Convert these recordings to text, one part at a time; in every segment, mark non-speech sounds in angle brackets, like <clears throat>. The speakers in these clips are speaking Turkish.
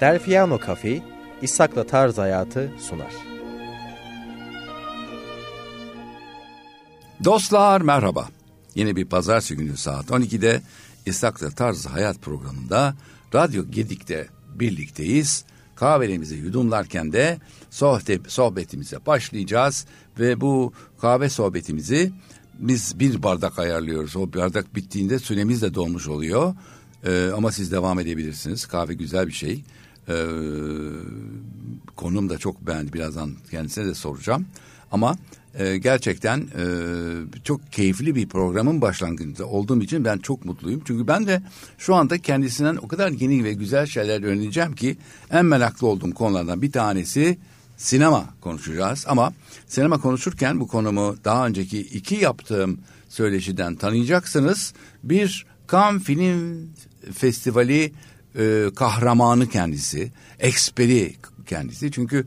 Delfiano Cafe, İshak'la Tarz Hayatı sunar. Dostlar merhaba. Yine bir pazartesi günü saat 12'de İshak'la Tarz Hayat programında Radyo Gedik'te birlikteyiz. Kahvelerimizi yudumlarken de sohbet, sohbetimize başlayacağız ve bu kahve sohbetimizi biz bir bardak ayarlıyoruz. O bardak bittiğinde süremiz de dolmuş oluyor. Ee, ama siz devam edebilirsiniz. Kahve güzel bir şey. Ee, konum da çok beğendi. Birazdan kendisine de soracağım. Ama e, gerçekten e, çok keyifli bir programın başlangıcında olduğum için ben çok mutluyum. Çünkü ben de şu anda kendisinden o kadar yeni ve güzel şeyler öğreneceğim ki en meraklı olduğum konulardan bir tanesi sinema konuşacağız. Ama sinema konuşurken bu konumu daha önceki iki yaptığım söyleşiden tanıyacaksınız. Bir Cannes Film Festivali e, kahramanı kendisi, eksperi kendisi. Çünkü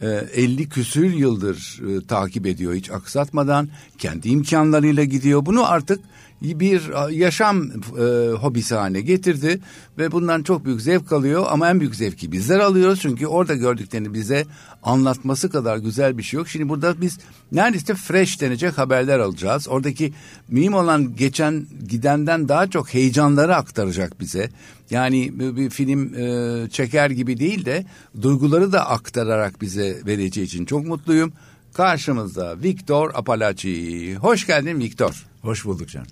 e, 50 küsür yıldır e, takip ediyor hiç aksatmadan. Kendi imkanlarıyla gidiyor. Bunu artık bir yaşam e, hobisi haline getirdi ve bundan çok büyük zevk alıyor ama en büyük zevki bizler alıyoruz çünkü orada gördüklerini bize anlatması kadar güzel bir şey yok. Şimdi burada biz neredeyse fresh denecek haberler alacağız. Oradaki mühim olan geçen gidenden daha çok heyecanları aktaracak bize. Yani bir film e, çeker gibi değil de duyguları da aktararak bize vereceği için çok mutluyum. Karşımızda Victor Apalaci. Hoş geldin Victor. Hoş bulduk canım.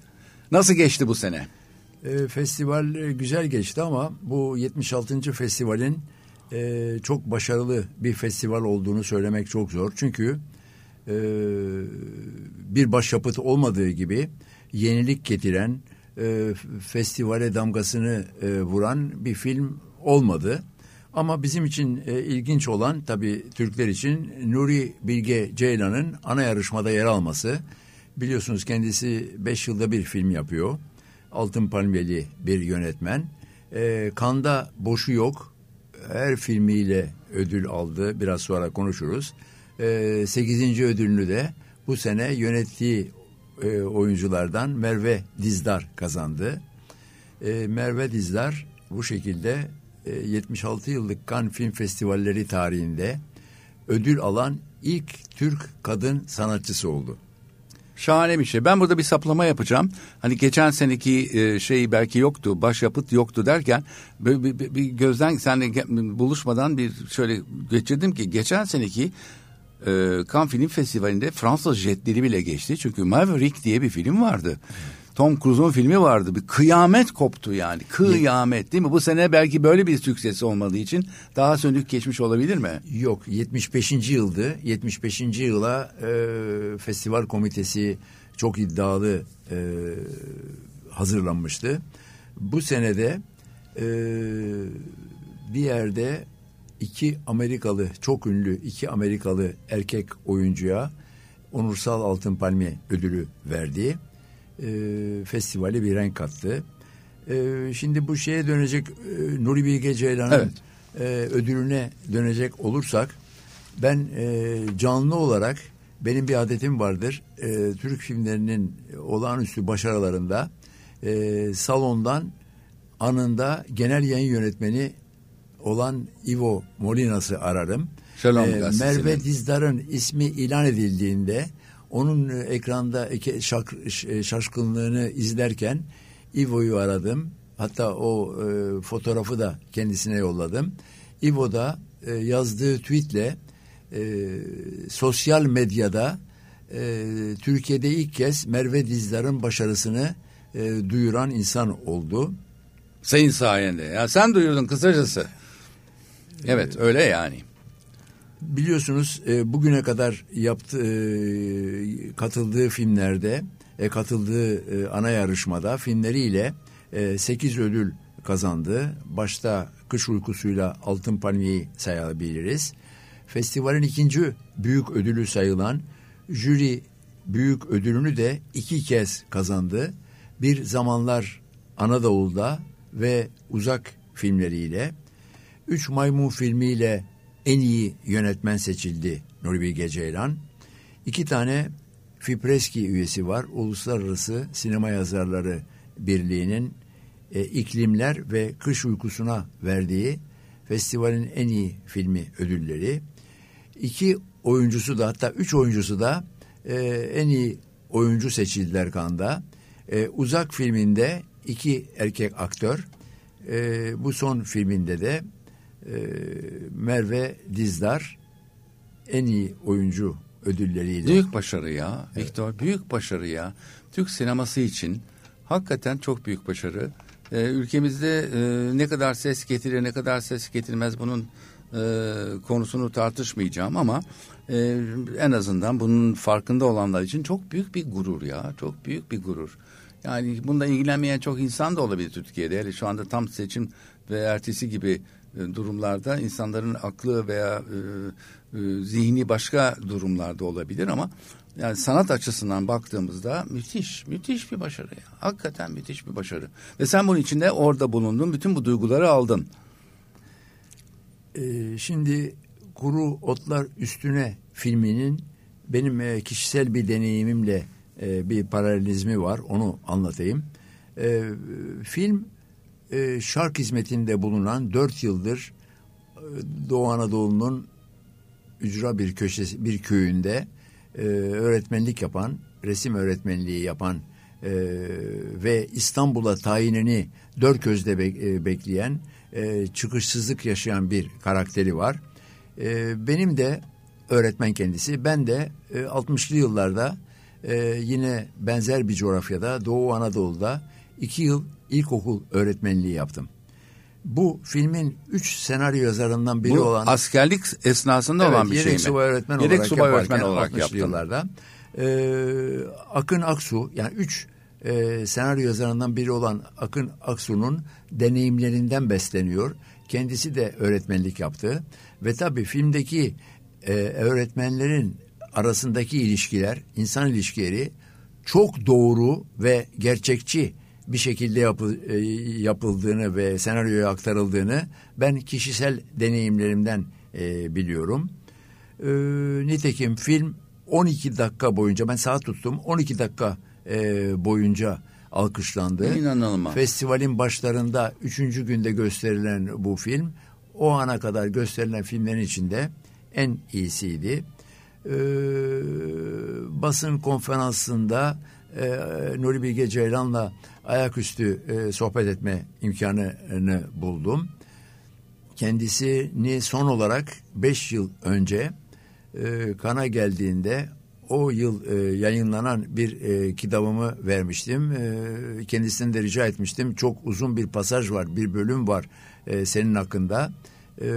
Nasıl geçti bu sene? E, festival güzel geçti ama bu 76. festivalin e, çok başarılı bir festival olduğunu söylemek çok zor. Çünkü e, bir başyapıt olmadığı gibi yenilik getiren, e, festivale damgasını e, vuran bir film olmadı. Ama bizim için e, ilginç olan tabii Türkler için Nuri Bilge Ceylan'ın ana yarışmada yer alması. Biliyorsunuz kendisi beş yılda bir film yapıyor. Altın Palmiyeli bir yönetmen. E, Kanda boşu yok. Her filmiyle ödül aldı. Biraz sonra konuşuruz. E, sekizinci ödülünü de bu sene yönettiği e, oyunculardan Merve Dizdar kazandı. E, Merve Dizdar bu şekilde e, 76 yıllık Cannes Film Festivalleri tarihinde ödül alan ilk Türk kadın sanatçısı oldu. Şahane bir şey. Ben burada bir saplama yapacağım. Hani geçen seneki e, şey belki yoktu, başyapıt yoktu derken bir, bir, bir gözden senle buluşmadan bir şöyle geçirdim ki geçen seneki e, Cannes Film Festivali'nde Fransız jetleri bile geçti. Çünkü Maverick diye bir film vardı. Tom Cruise'un filmi vardı. Bir kıyamet koptu yani. Kıyamet değil mi? Bu sene belki böyle bir süksesi olmadığı için daha sönük geçmiş olabilir mi? Yok 75. yıldı. 75. yıla e, festival komitesi çok iddialı e, hazırlanmıştı. Bu senede e, bir yerde iki Amerikalı çok ünlü iki Amerikalı erkek oyuncuya onursal altın palmiye ödülü verdi e, festivale bir renk kattı. E, şimdi bu şeye dönecek e, Nuri Bilge Ceylan'ın evet. e, ödülüne dönecek olursak ben e, canlı olarak benim bir adetim vardır. E, Türk filmlerinin olağanüstü başarılarında e, salondan anında genel yayın yönetmeni olan Ivo Molinas'ı ararım. Selam e, Merve Dizdar'ın ismi ilan edildiğinde onun e, ekranda şak, e, şaşkınlığını izlerken Ivo'yu aradım. Hatta o e, fotoğrafı da kendisine yolladım. Ivo da e, yazdığı tweetle e, sosyal medyada e, Türkiye'de ilk kez Merve Dizdar'ın başarısını e, duyuran insan oldu. Senin sayende. Ya sen duyurdun kısacası. Evet öyle yani biliyorsunuz e, bugüne kadar yaptığı e, katıldığı filmlerde e, katıldığı e, ana yarışmada filmleriyle e, 8 ödül kazandı. Başta Kış Uykusuyla Altın Palmiye'yi sayabiliriz. Festivalin ikinci büyük ödülü sayılan jüri büyük ödülünü de iki kez kazandı. Bir zamanlar Anadolu'da ve uzak filmleriyle, Üç Maymun filmiyle en iyi yönetmen seçildi Nuri Bilge Ceylan. İki tane Fipreski üyesi var. Uluslararası Sinema Yazarları Birliği'nin e, iklimler ve kış uykusuna verdiği festivalin en iyi filmi ödülleri. İki oyuncusu da hatta üç oyuncusu da e, en iyi oyuncu seçildiler Kanda. E, Uzak filminde iki erkek aktör. E, bu son filminde de e, Merve Dizdar en iyi oyuncu ödülleriyle. Büyük başarı ya Viktor büyük başarı ya. Türk sineması için hakikaten çok büyük başarı. Ee, ülkemizde e, ne kadar ses getirir ne kadar ses getirmez bunun e, konusunu tartışmayacağım ama e, en azından bunun farkında olanlar için çok büyük bir gurur ya çok büyük bir gurur. Yani bunda ilgilenmeyen çok insan da olabilir Türkiye'de. Yani şu anda tam seçim ve ertesi gibi durumlarda insanların aklı veya e, e, zihni başka durumlarda olabilir ama yani sanat açısından baktığımızda müthiş, müthiş bir başarı. Ya. Hakikaten müthiş bir başarı. Ve sen bunun içinde orada bulundun, bütün bu duyguları aldın. Ee, şimdi Kuru Otlar Üstüne filminin benim e, kişisel bir deneyimimle e, bir paralelizmi var. Onu anlatayım. E, film e, şark hizmetinde bulunan dört yıldır e, Doğu Anadolu'nun ücra bir köşesi bir köyünde e, öğretmenlik yapan, resim öğretmenliği yapan e, ve İstanbul'a tayinini dört gözle be, e, bekleyen, e, çıkışsızlık yaşayan bir karakteri var. E, benim de öğretmen kendisi. Ben de e, 60'lı yıllarda e, yine benzer bir coğrafyada Doğu Anadolu'da iki yıl ilkokul öğretmenliği yaptım. Bu filmin üç senaryo yazarından biri Bu olan askerlik esnasında olan bir şey mi? subay öğretmen yedek olarak subay öğretmen olarak 60'lı yaptım. yıllarda e, Akın Aksu yani üç e, senaryo yazarından biri olan Akın Aksu'nun deneyimlerinden besleniyor. Kendisi de öğretmenlik yaptı ve tabii filmdeki e, öğretmenlerin arasındaki ilişkiler, insan ilişkileri çok doğru ve gerçekçi bir şekilde yapı, e, yapıldığını ve senaryoya aktarıldığını ben kişisel deneyimlerimden e, biliyorum. E, nitekim film 12 dakika boyunca ben saat tuttum 12 dakika e, boyunca alkışlandı. İnanılmaz. Festivalin başlarında üçüncü günde gösterilen bu film o ana kadar gösterilen filmlerin içinde en iyisiydi. Ee, basın konferansında e, Nuri Bilge Ceylan'la ayaküstü e, sohbet etme imkanını buldum. Kendisini son olarak beş yıl önce e, kana geldiğinde o yıl e, yayınlanan bir e, kitabımı vermiştim. E, kendisinden de rica etmiştim. Çok uzun bir pasaj var, bir bölüm var e, senin hakkında. E,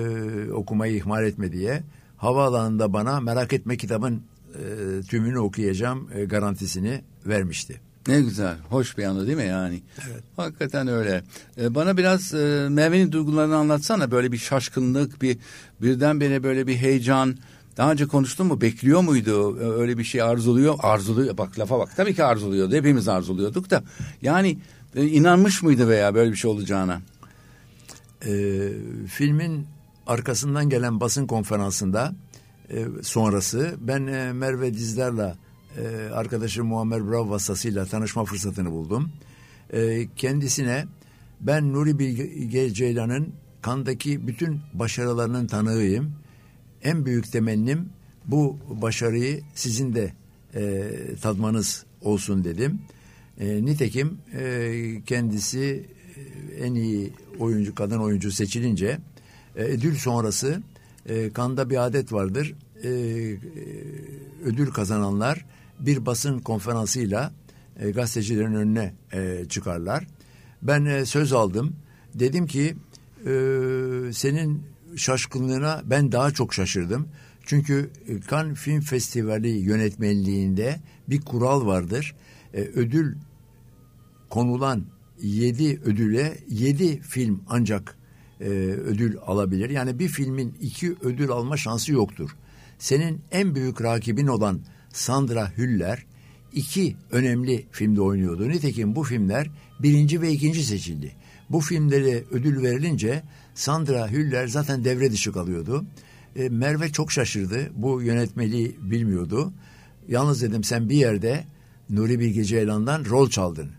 okumayı ihmal etme diye. Havaalanında bana merak etme kitabın e, tümünü okuyacağım e, garantisini vermişti. Ne güzel, hoş bir anı değil mi yani? Evet. Hakikaten öyle. Ee, bana biraz e, Merve'nin duygularını anlatsana. Böyle bir şaşkınlık, bir birdenbire böyle bir heyecan. Daha önce konuştun mu? Bekliyor muydu? Ee, Öyle bir şey arzuluyor. Arzuluyor. Bak lafa bak. Tabii ki arzuluyordu. Hepimiz arzuluyorduk da. Yani e, inanmış mıydı veya böyle bir şey olacağına? e, filmin arkasından gelen basın konferansında e, sonrası ben e, Merve Dizdar'la e, arkadaşım Muammer Brav vasıtasıyla tanışma fırsatını buldum. E, kendisine ben Nuri Bilge Ceylan'ın kandaki bütün başarılarının tanığıyım. En büyük temennim bu başarıyı sizin de e, tadmanız olsun dedim. E, nitekim e, kendisi e, en iyi oyuncu kadın oyuncu seçilince e, ödül sonrası e, kanda bir adet vardır. E, e, ödül kazananlar bir basın konferansıyla e, gazetecilerin önüne e, çıkarlar. Ben e, söz aldım. Dedim ki e, senin şaşkınlığına ben daha çok şaşırdım. Çünkü e, Cannes Film Festivali yönetmenliğinde bir kural vardır. E, ödül konulan yedi ödüle yedi film ancak e, ödül alabilir. Yani bir filmin iki ödül alma şansı yoktur. Senin en büyük rakibin olan Sandra Hüller iki önemli filmde oynuyordu. Nitekim bu filmler birinci ve ikinci seçildi. Bu filmlere ödül verilince Sandra Hüller zaten devre dışı kalıyordu. E, Merve çok şaşırdı. Bu yönetmeliği bilmiyordu. Yalnız dedim sen bir yerde Nuri Bilge Ceylan'dan rol çaldın.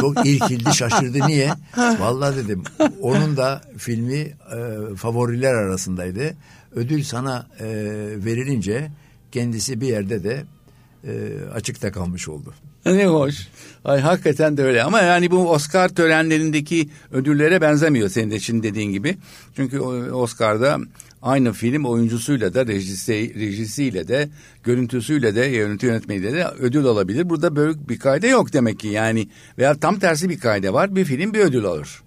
Çok irkildi şaşırdı niye? Vallahi dedim onun da filmi e, favoriler arasındaydı. Ödül sana e, verilince kendisi bir yerde de e, açıkta kalmış oldu. Ne hoş. Ay hakikaten de öyle ama yani bu Oscar törenlerindeki ödüllere benzemiyor senin de şimdi dediğin gibi. Çünkü Oscar'da aynı film oyuncusuyla da rejisi, rejisiyle de görüntüsüyle de görüntü yönetmeniyle de ödül alabilir. Burada böyle bir kaide yok demek ki yani veya tam tersi bir kaide var bir film bir ödül alır.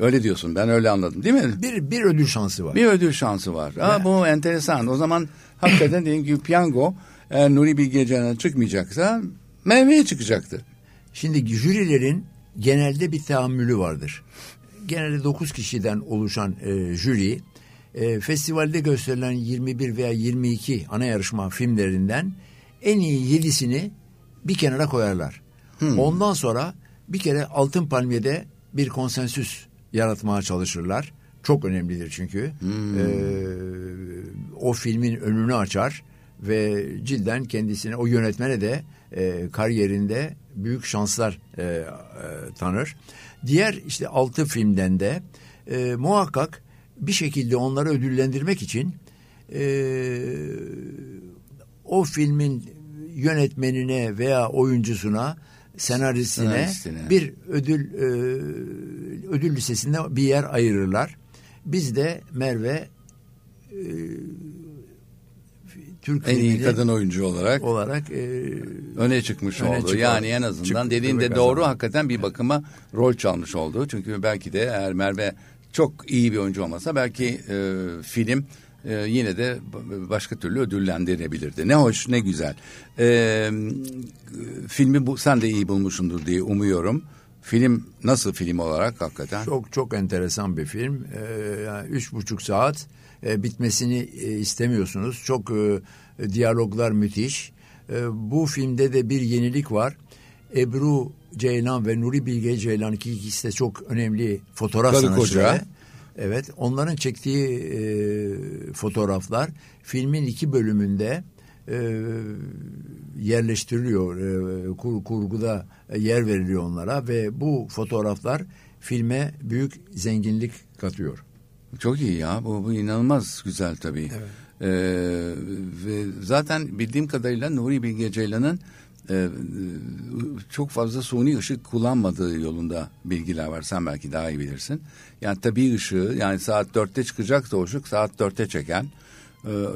Öyle diyorsun ben öyle anladım değil mi? Bir, bir ödül şansı var. Bir ödül şansı var. Aa, bu enteresan. O zaman hakikaten dediğim gibi piyango eğer Nuri Bilge Ceylan çıkmayacaksa meyveye çıkacaktı. Şimdi jürilerin genelde bir tahammülü vardır. Genelde 9 kişiden oluşan e, jüri e, festivalde gösterilen 21 veya 22 ana yarışma filmlerinden en iyi yedisini bir kenara koyarlar. Hmm. Ondan sonra bir kere Altın Palmiye'de bir konsensüs yaratmaya çalışırlar. Çok önemlidir çünkü. Hmm. Ee, o filmin önünü açar ve cilden kendisine o yönetmene de e, kariyerinde büyük şanslar e, e, tanır. Diğer işte altı filmden de e, muhakkak bir şekilde onları ödüllendirmek için e, o filmin yönetmenine veya oyuncusuna senaristine, senaristine. bir ödül e, ödül listesinde bir yer ayırırlar. Biz de Merve e, Türk en iyi kadın oyuncu olarak olarak e, öne çıkmış öne oldu. Çıkar, yani en azından dediğinde doğru hakikaten bir bakıma rol çalmış oldu. Çünkü belki de eğer Merve çok iyi bir oyuncu olmasa belki e, film e, yine de başka türlü ödüllendirilebilirdi. Ne hoş ne güzel. E, filmi bu, sen de iyi bulmuşsundur diye umuyorum. Film nasıl film olarak hakikaten? Çok çok enteresan bir film. Ee, yani üç buçuk saat e, bitmesini e, istemiyorsunuz. Çok e, diyaloglar müthiş. E, bu filmde de bir yenilik var. Ebru Ceylan ve Nuri Bilge Ceylan ki ikisi de çok önemli fotoğraf Karı sanatçıları. Evet, onların çektiği e, fotoğraflar filmin iki bölümünde e, yerleştiriliyor, e, kur, kurguda yer veriliyor onlara ve bu fotoğraflar filme büyük zenginlik katıyor. Çok iyi ya, bu, bu inanılmaz güzel tabii. Evet. Ee, ve zaten bildiğim kadarıyla Nuri Bilge Ceylan'ın e, çok fazla suni ışık kullanmadığı yolunda bilgiler var. Sen belki daha iyi bilirsin. Yani tabii ışığı yani saat dörtte çıkacak da ışık saat dörtte çeken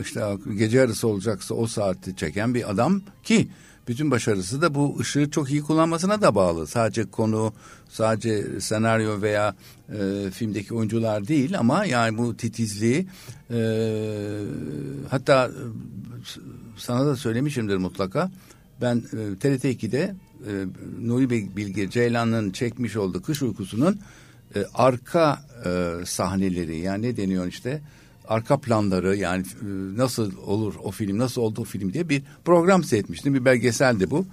işte gece yarısı olacaksa o saatte çeken bir adam ki bütün başarısı da bu ışığı çok iyi kullanmasına da bağlı. Sadece konu, sadece senaryo veya e, filmdeki oyuncular değil ama yani bu titizliği e, hatta sana da söylemişimdir mutlaka ben e, TRT 2'de e, Nuri Bilge Ceylan'ın çekmiş olduğu Kış Uykusu'nun e, arka e, sahneleri yani ne deniyor işte arka planları yani e, nasıl olur o film nasıl oldu o film diye bir program seyretmiştim bir belgeseldi bu.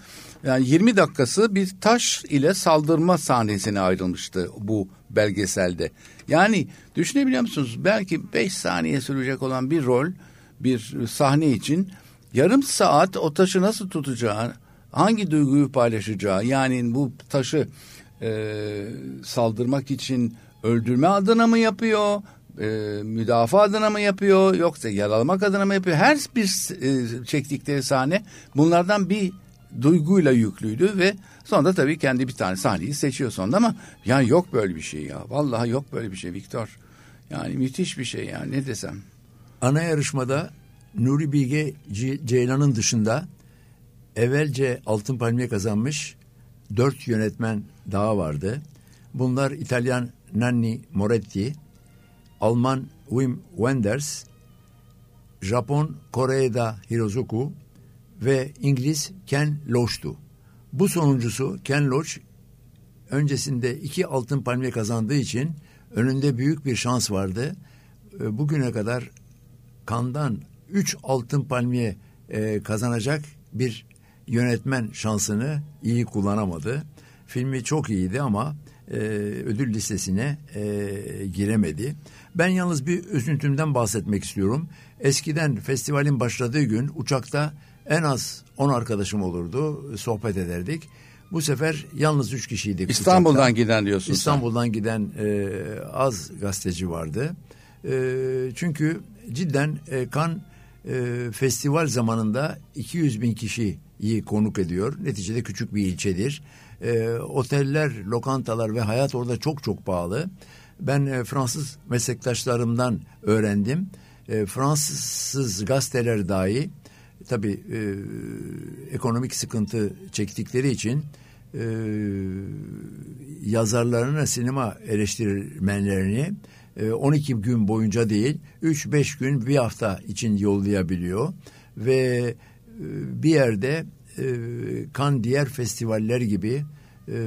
Yani 20 dakikası bir taş ile saldırma sahnesine ayrılmıştı bu belgeselde. Yani düşünebiliyor musunuz belki 5 saniye sürecek olan bir rol bir sahne için yarım saat o taşı nasıl tutacağı, hangi duyguyu paylaşacağı yani bu taşı e, saldırmak için öldürme adına mı yapıyor, e, müdafaa adına mı yapıyor yoksa yaralamak adına mı yapıyor? Her bir e, çektikleri sahne bunlardan bir duyguyla yüklüydü ve sonra tabii kendi bir tane sahneyi seçiyor sonunda ama yani yok böyle bir şey ya. Vallahi yok böyle bir şey Viktor. Yani müthiş bir şey yani ne desem. Ana yarışmada Nuri Bilge Ceylan'ın dışında evvelce Altın Palmiye kazanmış dört yönetmen daha vardı. Bunlar İtalyan Nanni Moretti, Alman Wim Wenders, Japon Koreeda Hirozoku ve İngiliz Ken Loach'tu. Bu sonuncusu Ken Loach öncesinde iki altın palmiye kazandığı için önünde büyük bir şans vardı. Ee, bugüne kadar kandan üç altın palmiye e, kazanacak bir yönetmen şansını iyi kullanamadı. Filmi çok iyiydi ama e, ödül listesine e, giremedi. Ben yalnız bir üzüntümden bahsetmek istiyorum. Eskiden festivalin başladığı gün uçakta en az 10 arkadaşım olurdu, sohbet ederdik. Bu sefer yalnız üç kişiydik. İstanbul'dan uçakta. giden diyorsun İstanbul'dan giden e, az gazeteci vardı. E, çünkü cidden e, kan e, festival zamanında 200 bin kişiyi konuk ediyor. Neticede küçük bir ilçedir. E, oteller, lokantalar ve hayat orada çok çok pahalı. Ben e, Fransız meslektaşlarımdan öğrendim. E, Fransız gazeteler dahi tabii e, ekonomik sıkıntı çektikleri için e, yazarlarına sinema eleştirmenlerini e, 12 gün boyunca değil 3-5 gün bir hafta için yollayabiliyor ve e, bir yerde e, kan diğer festivaller gibi e,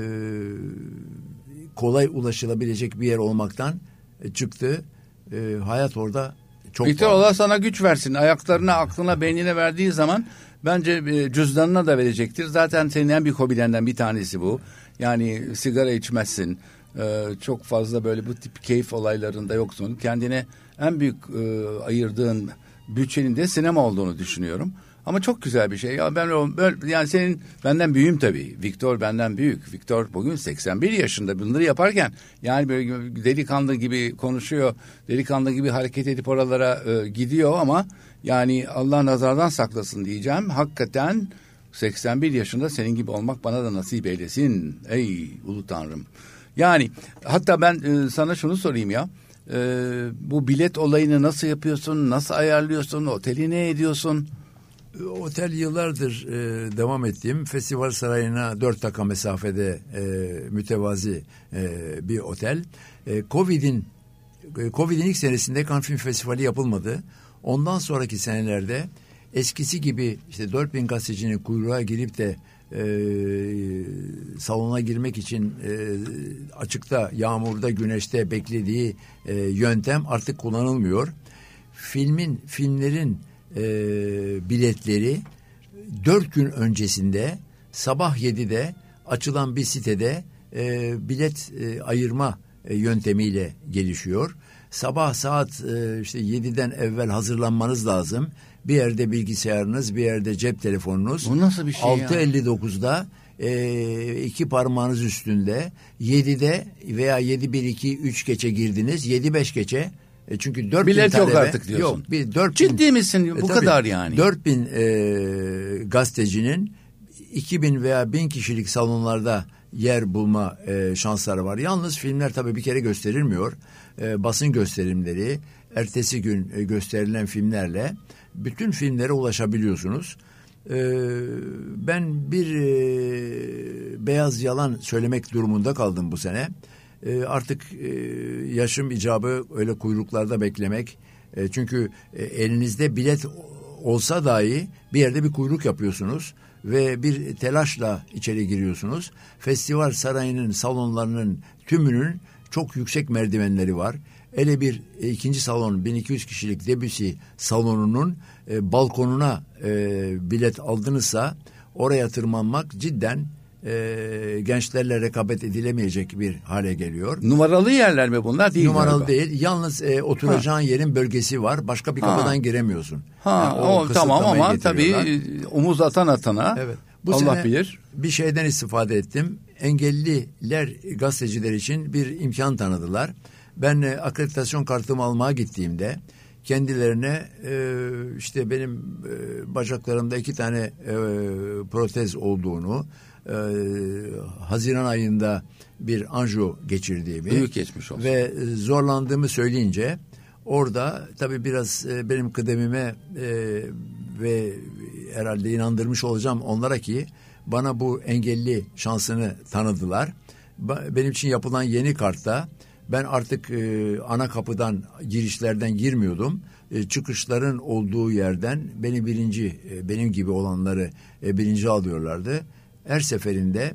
kolay ulaşılabilecek bir yer olmaktan e, çıktı. E, hayat orada çok Victor. Allah sana güç versin. Ayaklarına, aklına, beynine verdiği zaman bence e, cüzdanına da verecektir. Zaten senin en büyük hobilerinden bir tanesi bu. Yani sigara içmezsin. Ee, çok fazla böyle bu tip keyif olaylarında yoksun. Kendine en büyük e, ayırdığın bütçenin de sinema olduğunu düşünüyorum. Ama çok güzel bir şey. Ya ben böyle yani senin benden büyüğüm tabii. Victor benden büyük. Victor bugün 81 yaşında bunları yaparken yani böyle delikanlı gibi konuşuyor. Delikanlı gibi hareket edip oralara e, gidiyor ama yani Allah nazardan saklasın diyeceğim. Hakikaten 81 yaşında senin gibi olmak bana da nasip eylesin. Ey ulu tanrım. Yani hatta ben e, sana şunu sorayım ya. E, bu bilet olayını nasıl yapıyorsun? Nasıl ayarlıyorsun? Oteli ne ediyorsun? Otel yıllardır e, devam ettiğim festival sarayına dört dakika mesafede e, mütevazi e, bir otel. E, Covid'in e, Covid'in ilk senesinde Cannes Film Festivali yapılmadı. Ondan sonraki senelerde eskisi gibi işte 4000 gazetecinin kuyruğa girip de e, salona girmek için e, açıkta, yağmurda, güneşte beklediği e, yöntem artık kullanılmıyor. Filmin, filmlerin e, biletleri dört gün öncesinde sabah 7'de açılan bir sitede e, bilet e, ayırma e, yöntemiyle gelişiyor. Sabah saat e, işte 7'den evvel hazırlanmanız lazım. Bir yerde bilgisayarınız, bir yerde cep telefonunuz. Bu nasıl bir şey ya? 6.59'da e, iki parmağınız üstünde 7'de veya 7 1 2 3 geçe girdiniz. 7 5 geçe e, çünkü 4000 Bilet yok talebe- artık diyorsun. Yok, bir 4000 Ciddi misin? Bu tabii, kadar yani. 4000 e, gazetecinin 2000 veya 1000 kişilik salonlarda yer bulma e, şansları var. Yalnız filmler tabii bir kere gösterilmiyor. E, basın gösterimleri, ertesi gün e, gösterilen filmlerle bütün filmlere ulaşabiliyorsunuz. E, ben bir e, beyaz yalan söylemek durumunda kaldım bu sene. E, artık e, yaşım icabı öyle kuyruklarda beklemek. E, çünkü e, elinizde bilet olsa dahi bir yerde bir kuyruk yapıyorsunuz ve bir telaşla içeri giriyorsunuz. Festival sarayının salonlarının tümünün çok yüksek merdivenleri var. Ele bir e, ikinci salon 1200 kişilik Debussy salonunun e, balkonuna e, bilet aldınızsa oraya tırmanmak cidden e, gençlerle rekabet edilemeyecek bir hale geliyor. Numaralı yerler mi bunlar? Değil Numaralı galiba. değil. Yalnız e, oturacağın yerin bölgesi var. Başka bir Ha. kapıdan giremiyorsun. Ha, Yani o, tamam kısıtlamayı ama tabii e, omuz atan atana Evet. Bu Allah sene bilir. bir şeyden istifade ettim. Engelliler gazeteciler için bir imkan tanıdılar. Ben e, akreditasyon kartımı almaya gittiğimde kendilerine e, işte benim e, bacaklarımda iki tane e, protez olduğunu, e, Haziran ayında bir anjo geçirdiğimi Büyük geçmiş olsun. ve zorlandığımı söyleyince orada tabii biraz e, benim kıdemime e, ve herhalde inandırmış olacağım onlara ki bana bu engelli şansını tanıdılar. Benim için yapılan yeni kartta ben artık e, ana kapıdan girişlerden girmiyordum. E, çıkışların olduğu yerden beni birinci e, benim gibi olanları e, birinci alıyorlardı. Her seferinde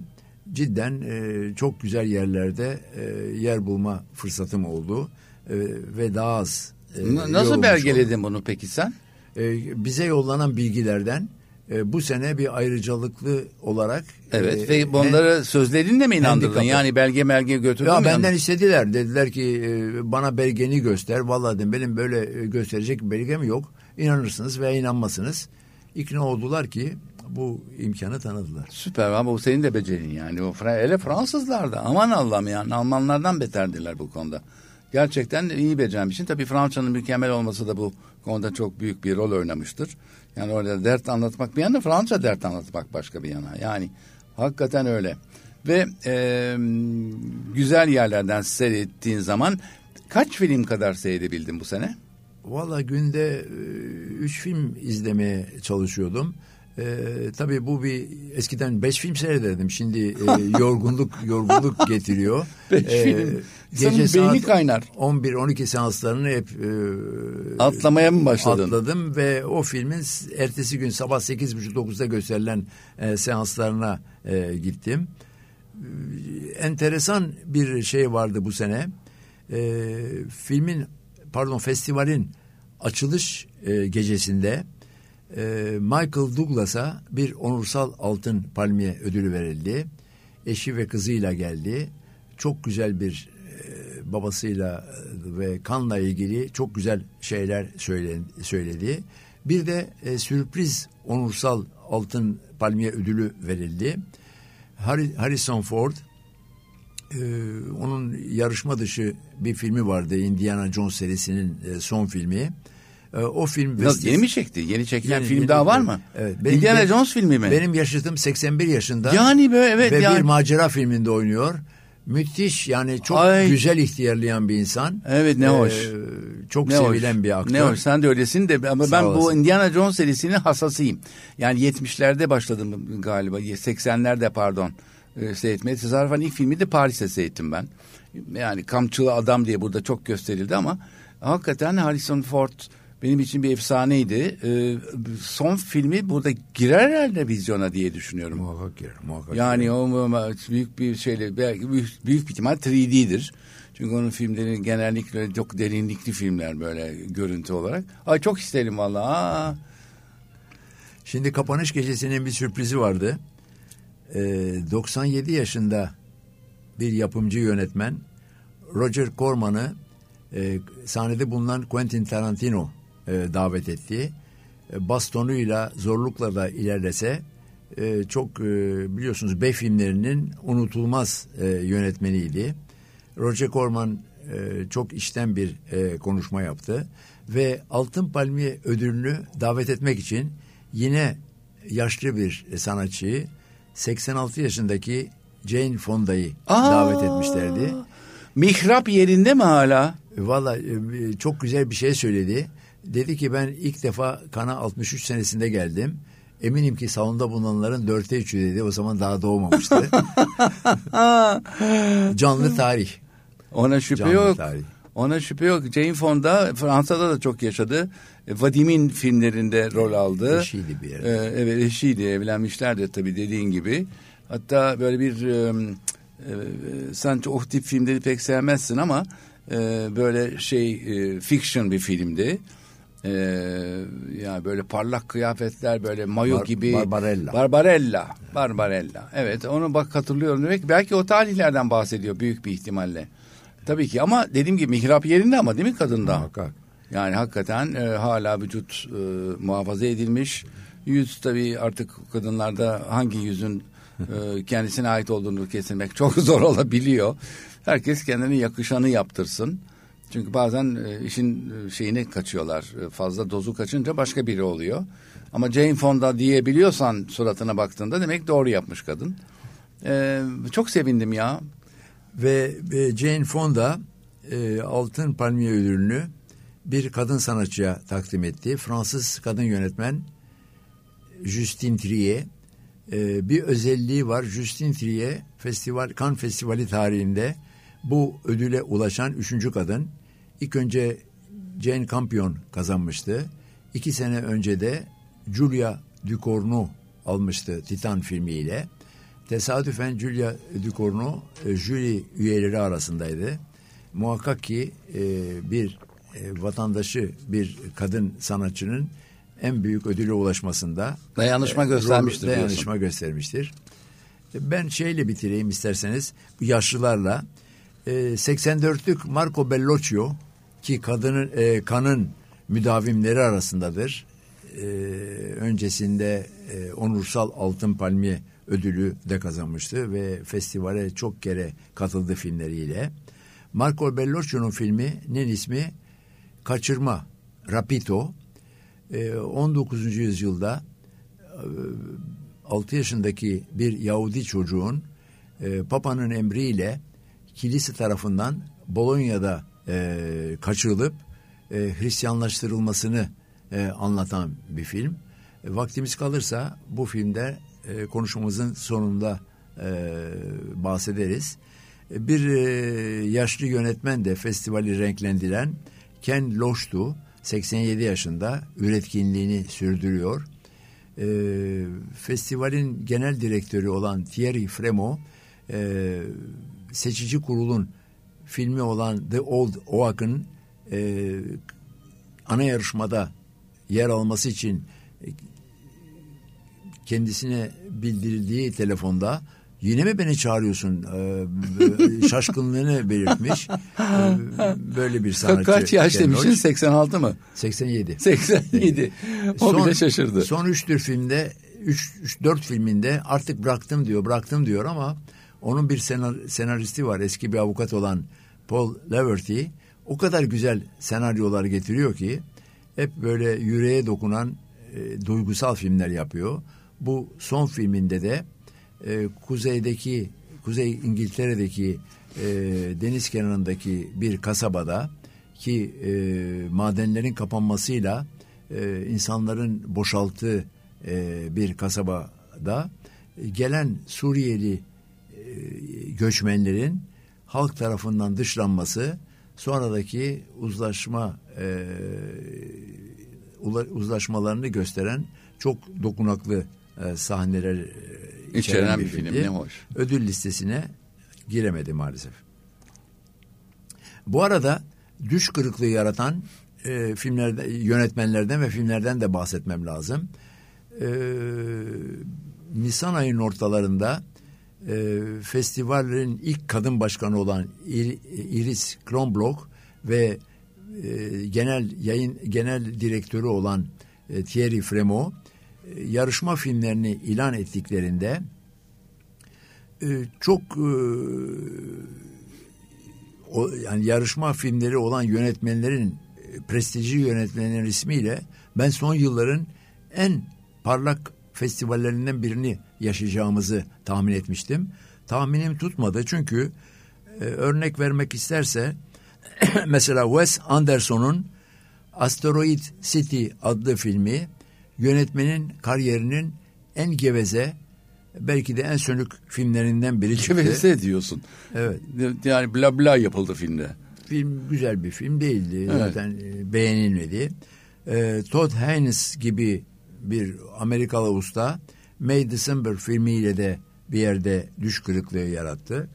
cidden e, çok güzel yerlerde e, yer bulma fırsatım oldu E, ve daha az. e, Nasıl belgeledin bunu peki sen? E, bize yollanan bilgilerden e, bu sene bir ayrıcalıklı olarak Evet e, ve bunları sözlerinle mi inandırdın? handikapı- Yani belge belge götürdün ya mü? benden istediler. Dediler ki e, bana belgeni göster. Vallahi dedim benim böyle e, gösterecek bir belgem yok. İnanırsınız veya inanmazsınız. İkna oldular ki bu imkanı tanıdılar. Süper ama bu senin de becerin yani. O hele Fransızlar da aman Allah'ım yani Almanlardan beterdiler bu konuda. Gerçekten iyi becermişsin. Tabii Fransa'nın mükemmel olması da bu konuda çok büyük bir rol oynamıştır. Yani orada dert anlatmak bir yana Fransa dert anlatmak başka bir yana. Yani hakikaten öyle. Ve e, güzel yerlerden seyrettiğin zaman kaç film kadar seyredebildin bu sene? Valla günde üç film izlemeye çalışıyordum. Ee, tabii bu bir eskiden beş film seyrederdim. Şimdi e, <laughs> yorgunluk yorgunluk getiriyor. Beş Ee, film. İnsanın beyni kaynar. 11-12 seanslarını hep e, Atlamaya mı başladın? atladım ve o filmin ertesi gün sabah 8.30-9'da gösterilen e, seanslarına e, gittim. E, enteresan bir şey vardı bu sene. E, filmin pardon festivalin açılış e, gecesinde e, Michael Douglas'a bir onursal altın palmiye ödülü verildi. Eşi ve kızıyla geldi. Çok güzel bir e, babasıyla e, ve kanla ilgili çok güzel şeyler söyledi. Bir de e, sürpriz onursal altın palmiye ödülü verildi. Harrison Ford e, onun yarışma dışı bir filmi vardı. Indiana Jones serisinin e, son filmi. E, o film Nasıl, yeni mi çekti? Yeni çekilen Yani film yeni- daha var mı? Evet. Benim- Indiana benim- Jones filmi mi? Benim yaşadığım 81 yaşında. Yani böyle evet ve yani. bir macera filminde oynuyor. Müthiş yani çok Ay. güzel ihtiyarlayan bir insan. Evet, ne Ee, hoş. çok Ne sevilen hoş. bir aktör. Ne hoş sen de öylesin de ama Sağ ben bu olasın. Indiana Jones serisinin hasasıyım. Yani 70'lerde başladım galiba 80'lerde pardon e, seyretmeye. Tesadüfen ilk filmi de Paris'te seyrettim ben. Yani Kamçılı Adam diye burada çok gösterildi ama hakikaten Harrison Ford benim için bir efsaneydi. E, son filmi burada girer herhalde vizyona diye düşünüyorum. Muhakkak girer, muhakkak Yani girer. o büyük bir şeyle belki büyük, büyük bir ihtimal 3D'dir. Çünkü onun filmleri genellikle çok derinlikli filmler böyle görüntü olarak. Ay çok isterim vallahi. Aa, Şimdi kapanış gecesinin bir sürprizi vardı. Ee, 97 yaşında bir yapımcı yönetmen Roger Corman'ı e, sahnede bulunan Quentin Tarantino e, davet etti. E, bastonuyla zorlukla da ilerlese e, çok e, biliyorsunuz B filmlerinin unutulmaz e, yönetmeniydi. Roger Corman e, çok içten bir e, konuşma yaptı ve Altın Palmiye ödülünü davet etmek için yine yaşlı bir sanatçıyı 86 yaşındaki Jane Fonda'yı Aa! davet etmişlerdi. mihrap yerinde mi hala? Valla e, çok güzel bir şey söyledi. Dedi ki ben ilk defa Kana 63 senesinde geldim. Eminim ki salonda bulunanların dörtte üçü dedi. O zaman daha doğmamıştı. <laughs> Canlı tarih. Ona şüphe Canlı yok. tarih. Ona şüphe yok. Jane Fonda Fransa'da da çok yaşadı. E, Vadim'in filmlerinde rol aldı. Eşiydi bir yerde. Ee, evet eşiydi. Evlenmişlerdi tabii dediğin gibi. Hatta böyle bir e, e, sen o tip filmleri pek sevmezsin ama e, böyle şey e, fiction bir filmdi. E, yani böyle parlak kıyafetler böyle mayo Bar- gibi. Barbarella. Barbarella. Barbarella. Evet onu bak hatırlıyorum demek. Belki o tarihlerden bahsediyor büyük bir ihtimalle. Tabii ki ama dediğim gibi mihrap yerinde ama değil mi kadında? Muhakkak. Yani hakikaten e, hala vücut e, muhafaza edilmiş. Yüz tabii artık kadınlarda hangi yüzün e, kendisine ait olduğunu kesilmek çok <laughs> zor olabiliyor. Herkes kendine yakışanı yaptırsın. Çünkü bazen e, işin e, şeyini kaçıyorlar. E, fazla dozu kaçınca başka biri oluyor. Ama Jane Fonda diyebiliyorsan suratına baktığında demek doğru yapmış kadın. E, çok sevindim ya. Ve Jane Fonda Altın Palmiye ödülünü bir kadın sanatçıya takdim etti. Fransız kadın yönetmen Justine Trier. Bir özelliği var. Justine Trier festival Cannes Festivali tarihinde bu ödüle ulaşan üçüncü kadın. İlk önce Jane Campion kazanmıştı. İki sene önce de Julia Ducournau almıştı Titan filmiyle. Tesadüfen Julia Ducournau e, jüri üyeleri arasındaydı. Muhakkak ki e, bir e, vatandaşı, bir kadın sanatçının en büyük ödüle ulaşmasında Dayanışma e, göstermiştir rol- diyorsun. Dayanışma göstermiştir. Ben şeyle bitireyim isterseniz yaşlılarla. E, 84'lük Marco Bellocchio ki kadının e, kanın müdavimleri arasındadır. e, öncesinde e, onursal Altın Palmiye ödülü de kazanmıştı ve festivale çok kere katıldı filmleriyle. Marco Bellocchio'nun filminin ismi Kaçırma, Rapito. E, 19. yüzyılda e, 6 yaşındaki bir Yahudi çocuğun e, Papa'nın emriyle kilise tarafından Bolonya'da e, kaçırılıp e, Hristiyanlaştırılmasını e, anlatan bir film. E, vaktimiz kalırsa bu filmde e, konuşmamızın sonunda e, bahsederiz. E, bir e, yaşlı yönetmen de festivali renklendiren Ken Loach'tu. 87 yaşında üretkinliğini sürdürüyor. E, festivalin genel direktörü olan Thierry Fremo e, seçici kurulun filmi olan The Old Oak'ın e, ana yarışmada yer alması için e, kendisine bildirildiği telefonda yine mi beni çağırıyorsun ee, şaşkınlığını belirtmiş ee, böyle bir sanatçı. Kaç yaş demişsin 86 mı? 87. 87. O son, bile şaşırdı. Son üç tür filmde 3 4 filminde artık bıraktım diyor bıraktım diyor ama onun bir senar, senaristi var eski bir avukat olan Paul Leverty o kadar güzel senaryolar getiriyor ki hep böyle yüreğe dokunan e, duygusal filmler yapıyor. Bu son filminde de e, kuzeydeki Kuzey İngiltere'deki e, deniz kenarındaki bir kasabada ki e, madenlerin kapanmasıyla e, insanların boşalttığı e, bir kasabada gelen Suriyeli e, göçmenlerin halk tarafından dışlanması sonradaki uzlaşma e, uzlaşmalarını gösteren çok dokunaklı e, sahneler e, içeren, içeren bir, bir film. Ne hoş. Ödül listesine giremedi maalesef. Bu arada düş kırıklığı yaratan e, filmlerde yönetmenlerden ve filmlerden de bahsetmem lazım. E, Nisan ayının ortalarında e, festivallerin ilk kadın başkanı olan Iris Kronbloch ve e, genel yayın genel direktörü olan e, Thierry Fremont e, yarışma filmlerini ilan ettiklerinde e, çok e, o, yani yarışma filmleri olan yönetmenlerin e, prestijli yönetmenlerin ismiyle ben son yılların en parlak festivallerinden birini yaşayacağımızı tahmin etmiştim. Tahminim tutmadı çünkü e, örnek vermek isterse <clears throat> mesela Wes Anderson'un Asteroid City adlı filmi yönetmenin kariyerinin en geveze belki de en sönük filmlerinden biri çıktı. Geveze diyorsun. Evet. Yani bla bla yapıldı filmde. Film güzel bir film değildi. Evet. Zaten e, beğenilmedi. E, Todd Haynes gibi bir Amerikalı usta May December filmiyle de bir yerde düş kırıklığı yarattı.